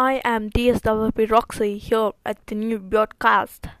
I am DSWP Roxy here at the new broadcast.